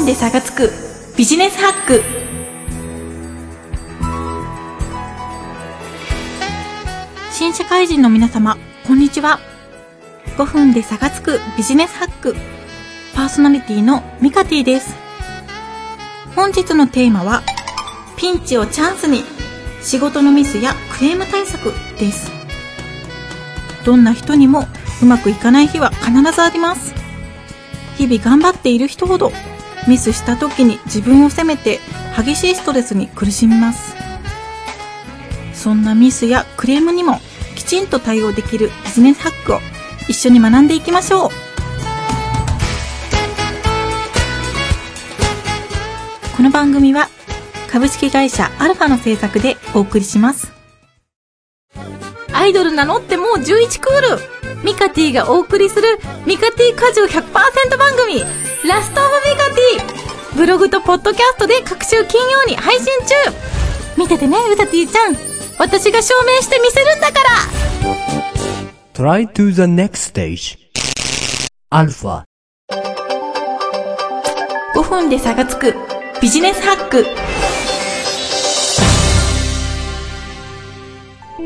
分で差がつく。ビジネスハック。新社会人の皆様こんにちは。5分で差がつく。ビジネスハック。パーソナリティのミカティです。本日のテーマはピンチをチャンスに。仕事のミスやクレーム対策です。どんな人にもうまくいかない日は必ずあります。日々頑張っている人ほどミスした時に自分を責めて激しいストレスに苦しみます。そんなミスやクレームにもきちんと対応できるビジネスハックを一緒に学んでいきましょう。この番組は株式会社アルファの制作でお送りします。アイドル名乗ってもう11クール。ミカティがお送りするミカティ果汁100%番組。ラストオブブログとポッドキャストで各週金曜に配信中。見ててねウタティちゃん。私が証明してみせるんだから。Try to the next stage. Alpha. 5分で差がつくビジネスハック。5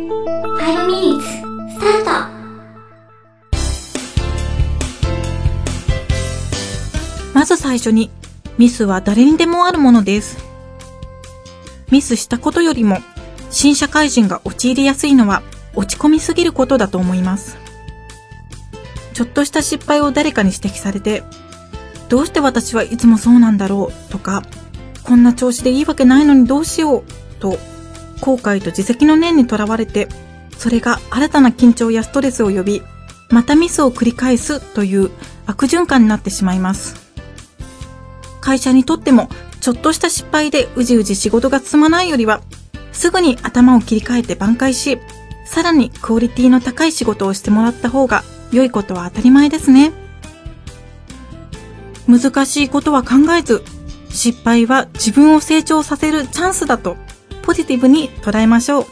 minutes スタートまず最初に、ミスは誰にでもあるものです。ミスしたことよりも、新社会人が陥りやすいのは、落ち込みすぎることだと思います。ちょっとした失敗を誰かに指摘されて、どうして私はいつもそうなんだろうとか、こんな調子でいいわけないのにどうしようと、後悔と自責の念にとらわれて、それが新たな緊張やストレスを呼び、またミスを繰り返すという悪循環になってしまいます。会社にとっても、ちょっとした失敗でうじうじ仕事が進まないよりは、すぐに頭を切り替えて挽回し、さらにクオリティの高い仕事をしてもらった方が良いことは当たり前ですね。難しいことは考えず、失敗は自分を成長させるチャンスだと、ポジティブに捉えましょう。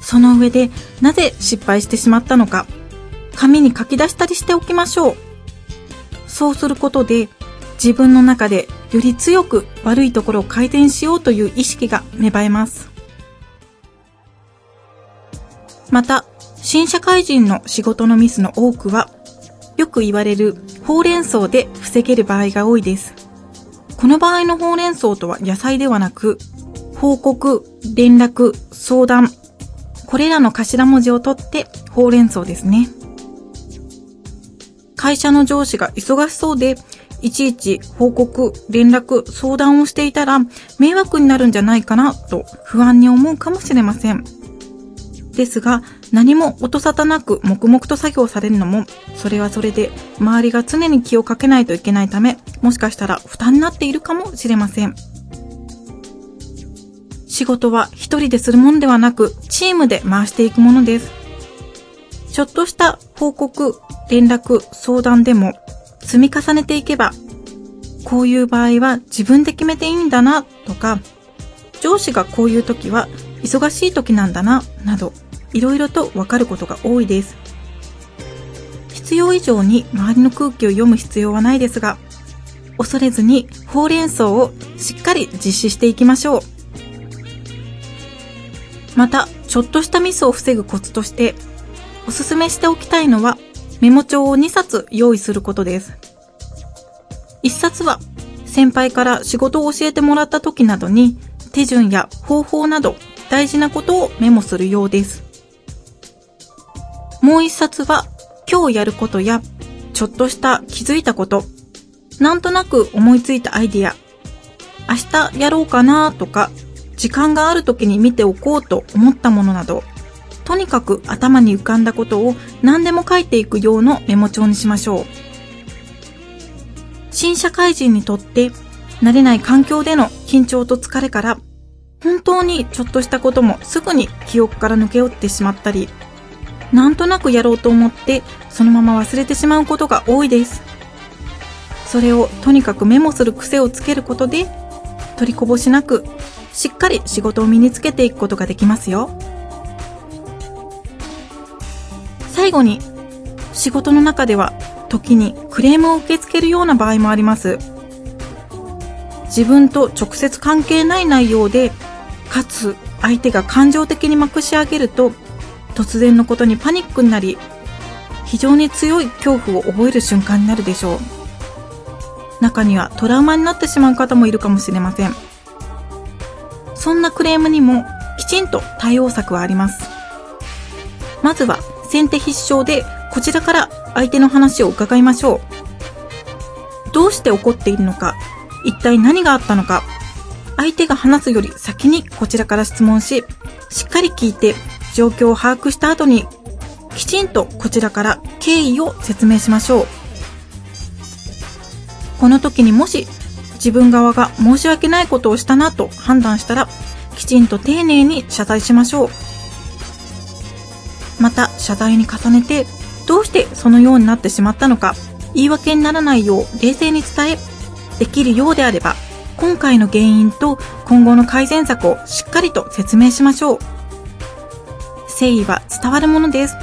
その上で、なぜ失敗してしまったのか、紙に書き出したりしておきましょう。そうすることで、自分の中でより強く悪いところを改善しようという意識が芽生えます。また、新社会人の仕事のミスの多くは、よく言われるほうれん草で防げる場合が多いです。この場合のほうれん草とは野菜ではなく、報告、連絡、相談、これらの頭文字を取ってほうれん草ですね。会社の上司が忙しそうで、いちいち報告、連絡、相談をしていたら迷惑になるんじゃないかなと不安に思うかもしれません。ですが、何も音沙汰なく黙々と作業されるのも、それはそれで周りが常に気をかけないといけないため、もしかしたら負担になっているかもしれません。仕事は一人でするものではなく、チームで回していくものです。ちょっとした報告、連絡、相談でも積み重ねていけば、こういう場合は自分で決めていいんだなとか、上司がこういう時は忙しい時なんだな、など、いろいろとわかることが多いです。必要以上に周りの空気を読む必要はないですが、恐れずにほうれん草をしっかり実施していきましょう。また、ちょっとしたミスを防ぐコツとして、おすすめしておきたいのは、メモ帳を2冊用意することです。1冊は、先輩から仕事を教えてもらった時などに、手順や方法など大事なことをメモするようです。もう1冊は、今日やることや、ちょっとした気づいたこと、なんとなく思いついたアイディア、明日やろうかなとか、時間がある時に見ておこうと思ったものなど、とにかく頭に浮かんだことを何でも書いていくようのメモ帳にしましょう。新社会人にとって慣れない環境での緊張と疲れから本当にちょっとしたこともすぐに記憶から抜け落ちてしまったり、なんとなくやろうと思ってそのまま忘れてしまうことが多いです。それをとにかくメモする癖をつけることで取りこぼしなくしっかり仕事を身につけていくことができますよ。最後に、仕事の中では時にクレームを受け付けるような場合もあります。自分と直接関係ない内容で、かつ相手が感情的にまくし上げると、突然のことにパニックになり、非常に強い恐怖を覚える瞬間になるでしょう。中にはトラウマになってしまう方もいるかもしれません。そんなクレームにもきちんと対応策はあります。まずは先手必勝でこちらから相手の話を伺いましょう。どうして怒っているのか、一体何があったのか、相手が話すより先にこちらから質問し、しっかり聞いて状況を把握した後に、きちんとこちらから経緯を説明しましょう。この時にもし自分側が申し訳ないことをしたなと判断したら、きちんと丁寧に謝罪しましょう。また謝罪に重ねて、どうしてそのようになってしまったのか、言い訳にならないよう冷静に伝え、できるようであれば、今回の原因と今後の改善策をしっかりと説明しましょう。誠意は伝わるものです。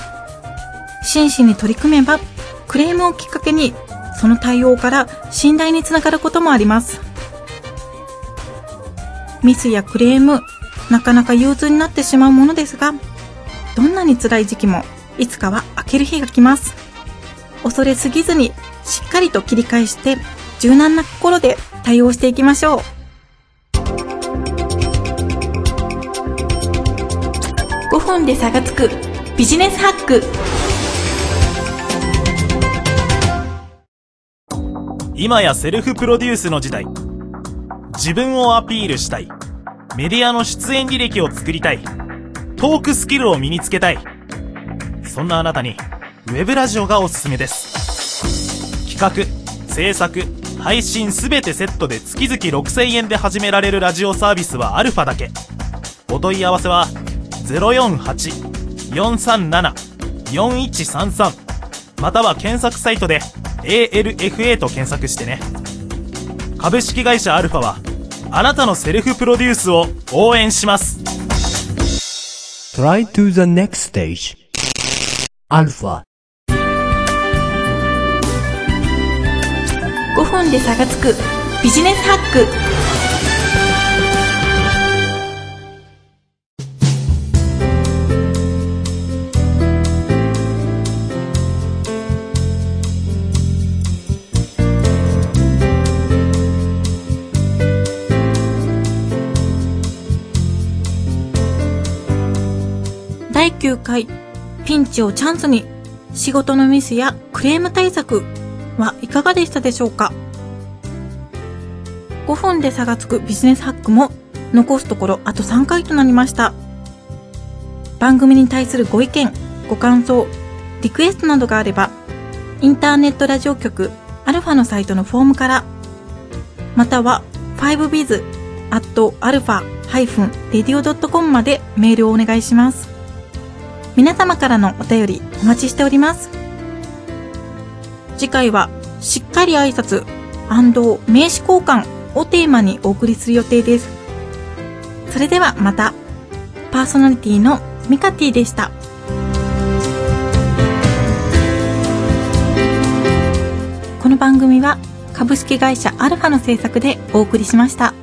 真摯に取り組めば、クレームをきっかけに、その対応から信頼につながることもあります。ミスやクレーム、なかなか憂鬱になってしまうものですが、どんなに辛い時期も、いつかは明ける日が来ます。恐れすぎずに、しっかりと切り返して、柔軟な心で対応していきましょう。5分で差がつくビジネスハック。今やセルフプロデュースの時代。自分をアピールしたい。メディアの出演履歴を作りたい。トークスキルを身につけたい。そんなあなたに、ウェブラジオがおすすめです。企画、制作、配信すべてセットで月々6000円で始められるラジオサービスはアルファだけ。お問い合わせは、048-437-4133または検索サイトで ALFA と検索してね。株式会社アルファは、あなたのセルフプロデュースを応援します。Try to the next stage. Alpha. 5分で差がつくビジネスハック第9回ピンチをチャンスに仕事のミスやクレーム対策はいかがでしたでしょうか ?5 分で差がつくビジネスハックも残すところあと3回となりました。番組に対するご意見、ご感想、リクエストなどがあれば、インターネットラジオ局アルファのサイトのフォームから、または 5biz at alpha-radio.com までメールをお願いします。皆様からのお便りお待ちしております。次回はしっかり挨拶名刺交換をテーマにお送りする予定です。それではまた、パーソナリティのミカティでした。この番組は株式会社アルファの制作でお送りしました。